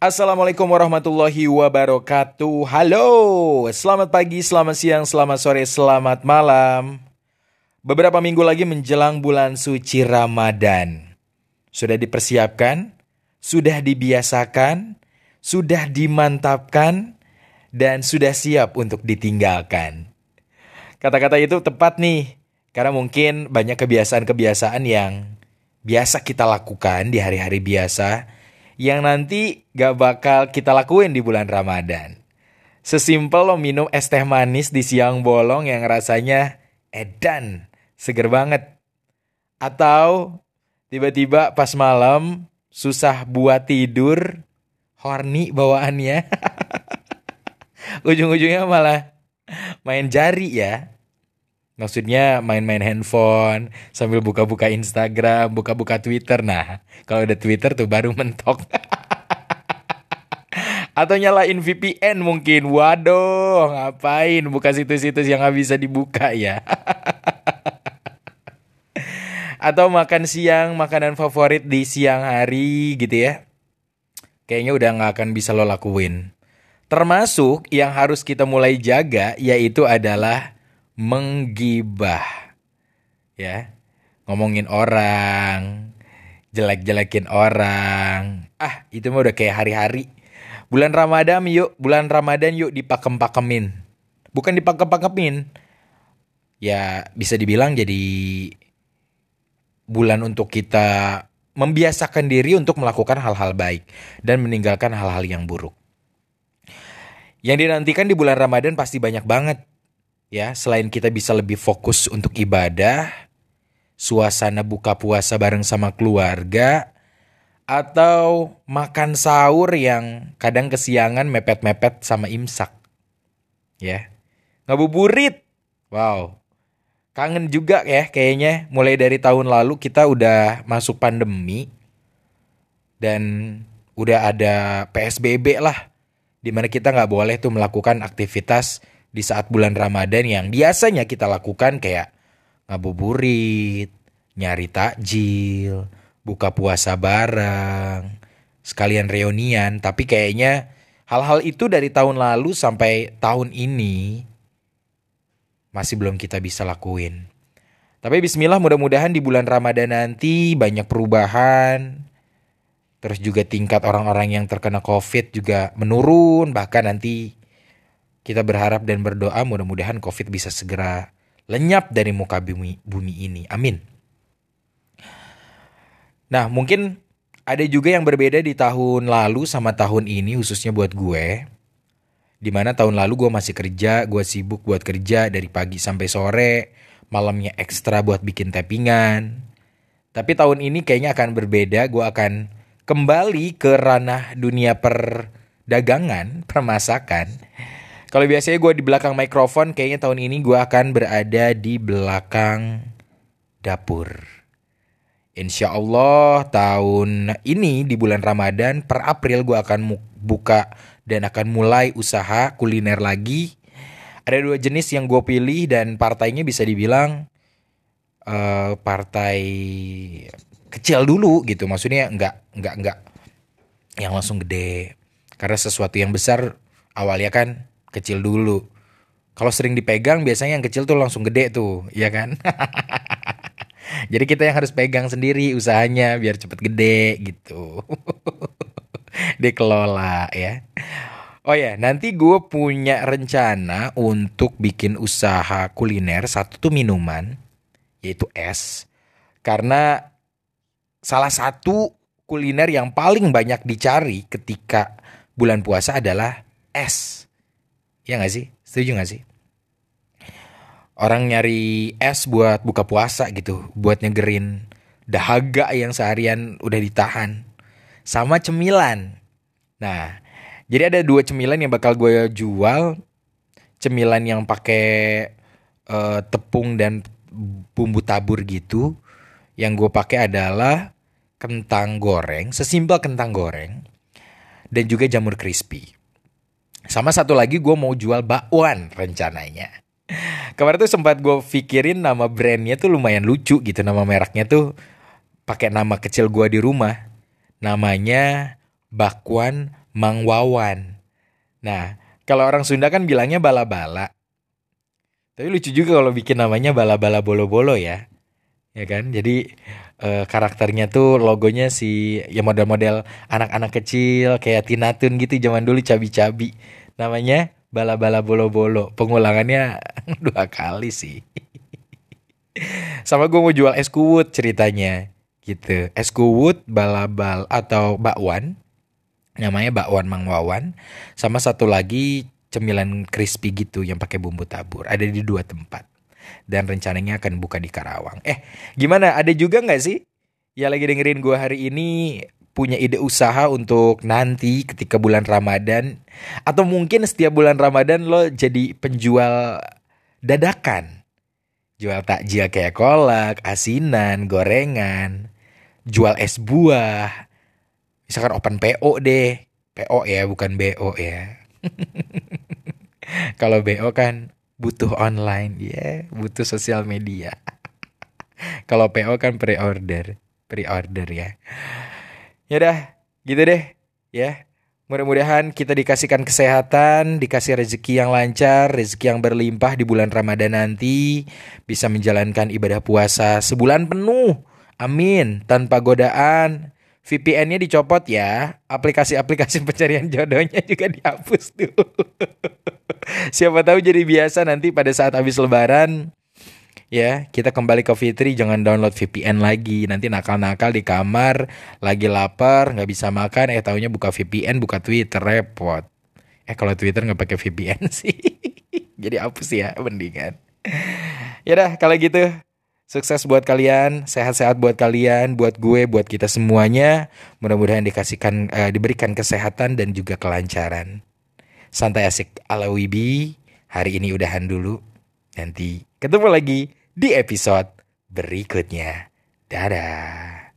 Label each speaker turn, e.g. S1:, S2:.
S1: Assalamualaikum warahmatullahi wabarakatuh. Halo, selamat pagi, selamat siang, selamat sore, selamat malam. Beberapa minggu lagi menjelang bulan suci Ramadan. Sudah dipersiapkan, sudah dibiasakan, sudah dimantapkan, dan sudah siap untuk ditinggalkan. Kata-kata itu tepat nih, karena mungkin banyak kebiasaan-kebiasaan yang biasa kita lakukan di hari-hari biasa yang nanti gak bakal kita lakuin di bulan Ramadan. Sesimpel lo minum es teh manis di siang bolong yang rasanya edan, seger banget. Atau tiba-tiba pas malam susah buat tidur, horny bawaannya. Ujung-ujungnya malah main jari ya. Maksudnya main-main handphone sambil buka-buka Instagram, buka-buka Twitter. Nah, kalau udah Twitter tuh baru mentok. Atau nyalain VPN mungkin. Waduh, ngapain buka situs-situs yang nggak bisa dibuka ya. Atau makan siang, makanan favorit di siang hari gitu ya. Kayaknya udah nggak akan bisa lo lakuin. Termasuk yang harus kita mulai jaga yaitu adalah menggibah. Ya. Ngomongin orang, jelek-jelekin orang. Ah, itu mah udah kayak hari-hari. Bulan Ramadan yuk, bulan Ramadan yuk dipakem-pakemin. Bukan dipakem-pakemin. Ya, bisa dibilang jadi bulan untuk kita membiasakan diri untuk melakukan hal-hal baik dan meninggalkan hal-hal yang buruk. Yang dinantikan di bulan Ramadan pasti banyak banget ya selain kita bisa lebih fokus untuk ibadah, suasana buka puasa bareng sama keluarga, atau makan sahur yang kadang kesiangan mepet-mepet sama imsak. Ya. Ngabuburit. Wow. Kangen juga ya kayaknya mulai dari tahun lalu kita udah masuk pandemi dan udah ada PSBB lah di mana kita nggak boleh tuh melakukan aktivitas di saat bulan Ramadan yang biasanya kita lakukan kayak ngabuburit, nyari takjil, buka puasa bareng, sekalian reunian, tapi kayaknya hal-hal itu dari tahun lalu sampai tahun ini masih belum kita bisa lakuin. Tapi bismillah mudah-mudahan di bulan Ramadan nanti banyak perubahan. Terus juga tingkat orang-orang yang terkena Covid juga menurun, bahkan nanti kita berharap dan berdoa mudah-mudahan COVID bisa segera lenyap dari muka bumi, bumi ini. Amin. Nah, mungkin ada juga yang berbeda di tahun lalu sama tahun ini khususnya buat gue. Di mana tahun lalu gue masih kerja, gue sibuk buat kerja dari pagi sampai sore, malamnya ekstra buat bikin tappingan. Tapi tahun ini kayaknya akan berbeda, gue akan kembali ke ranah dunia perdagangan, permasakan kalau biasanya gue di belakang mikrofon, kayaknya tahun ini gue akan berada di belakang dapur. Insya Allah tahun ini di bulan Ramadan per April gue akan buka dan akan mulai usaha kuliner lagi. Ada dua jenis yang gue pilih dan partainya bisa dibilang uh, partai kecil dulu gitu. Maksudnya nggak nggak nggak yang langsung gede. Karena sesuatu yang besar awalnya kan kecil dulu. Kalau sering dipegang biasanya yang kecil tuh langsung gede tuh, ya kan? Jadi kita yang harus pegang sendiri usahanya biar cepet gede gitu. Dikelola ya. Oh ya, nanti gue punya rencana untuk bikin usaha kuliner. Satu tuh minuman, yaitu es. Karena salah satu kuliner yang paling banyak dicari ketika bulan puasa adalah es. Ya gak sih? Setuju gak sih? Orang nyari es buat buka puasa gitu, buat nyegerin dahaga yang seharian udah ditahan. Sama cemilan. Nah, jadi ada dua cemilan yang bakal gue jual. Cemilan yang pakai uh, tepung dan bumbu tabur gitu. Yang gue pakai adalah kentang goreng, sesimpel kentang goreng dan juga jamur crispy. Sama satu lagi gue mau jual bakwan rencananya. Kemarin tuh sempat gue pikirin nama brandnya tuh lumayan lucu gitu. Nama mereknya tuh pakai nama kecil gue di rumah. Namanya Bakwan Mang Wawan. Nah, kalau orang Sunda kan bilangnya bala-bala. Tapi lucu juga kalau bikin namanya bala-bala bolo-bolo ya. Ya kan? Jadi eh, karakternya tuh logonya si ya model-model anak-anak kecil kayak Tinatun gitu zaman dulu cabi-cabi. Namanya bala-bala bolo-bolo. Pengulangannya dua kali sih. Sama gue mau jual es kuwut ceritanya gitu. Es kuwut, balabal atau bakwan. Namanya bakwan Mang Wawan. Sama satu lagi cemilan crispy gitu yang pakai bumbu tabur. Ada di dua tempat. Dan rencananya akan buka di Karawang. Eh, gimana? Ada juga nggak sih? Ya lagi dengerin gue hari ini punya ide usaha untuk nanti ketika bulan Ramadan atau mungkin setiap bulan Ramadan lo jadi penjual dadakan jual takjil kayak kolak, asinan, gorengan, jual es buah. Misalkan open PO deh. PO ya, bukan BO ya. Kalau BO kan butuh online, ya, yeah, butuh sosial media. Kalau PO kan pre-order, pre-order ya. Ya udah, gitu deh, ya. Mudah-mudahan kita dikasihkan kesehatan, dikasih rezeki yang lancar, rezeki yang berlimpah di bulan Ramadan nanti, bisa menjalankan ibadah puasa sebulan penuh. Amin, tanpa godaan. VPN-nya dicopot ya, aplikasi-aplikasi pencarian jodohnya juga dihapus tuh. Siapa tahu jadi biasa nanti pada saat habis lebaran ya kita kembali ke Fitri jangan download VPN lagi nanti nakal-nakal di kamar lagi lapar nggak bisa makan eh tahunya buka VPN buka Twitter repot eh kalau Twitter nggak pakai VPN sih jadi hapus ya mendingan ya dah kalau gitu Sukses buat kalian, sehat-sehat buat kalian, buat gue, buat kita semuanya. Mudah-mudahan dikasihkan, uh, diberikan kesehatan dan juga kelancaran. Santai asik ala Wibi. Hari ini udahan dulu. Nanti ketemu lagi di episode berikutnya. Dadah.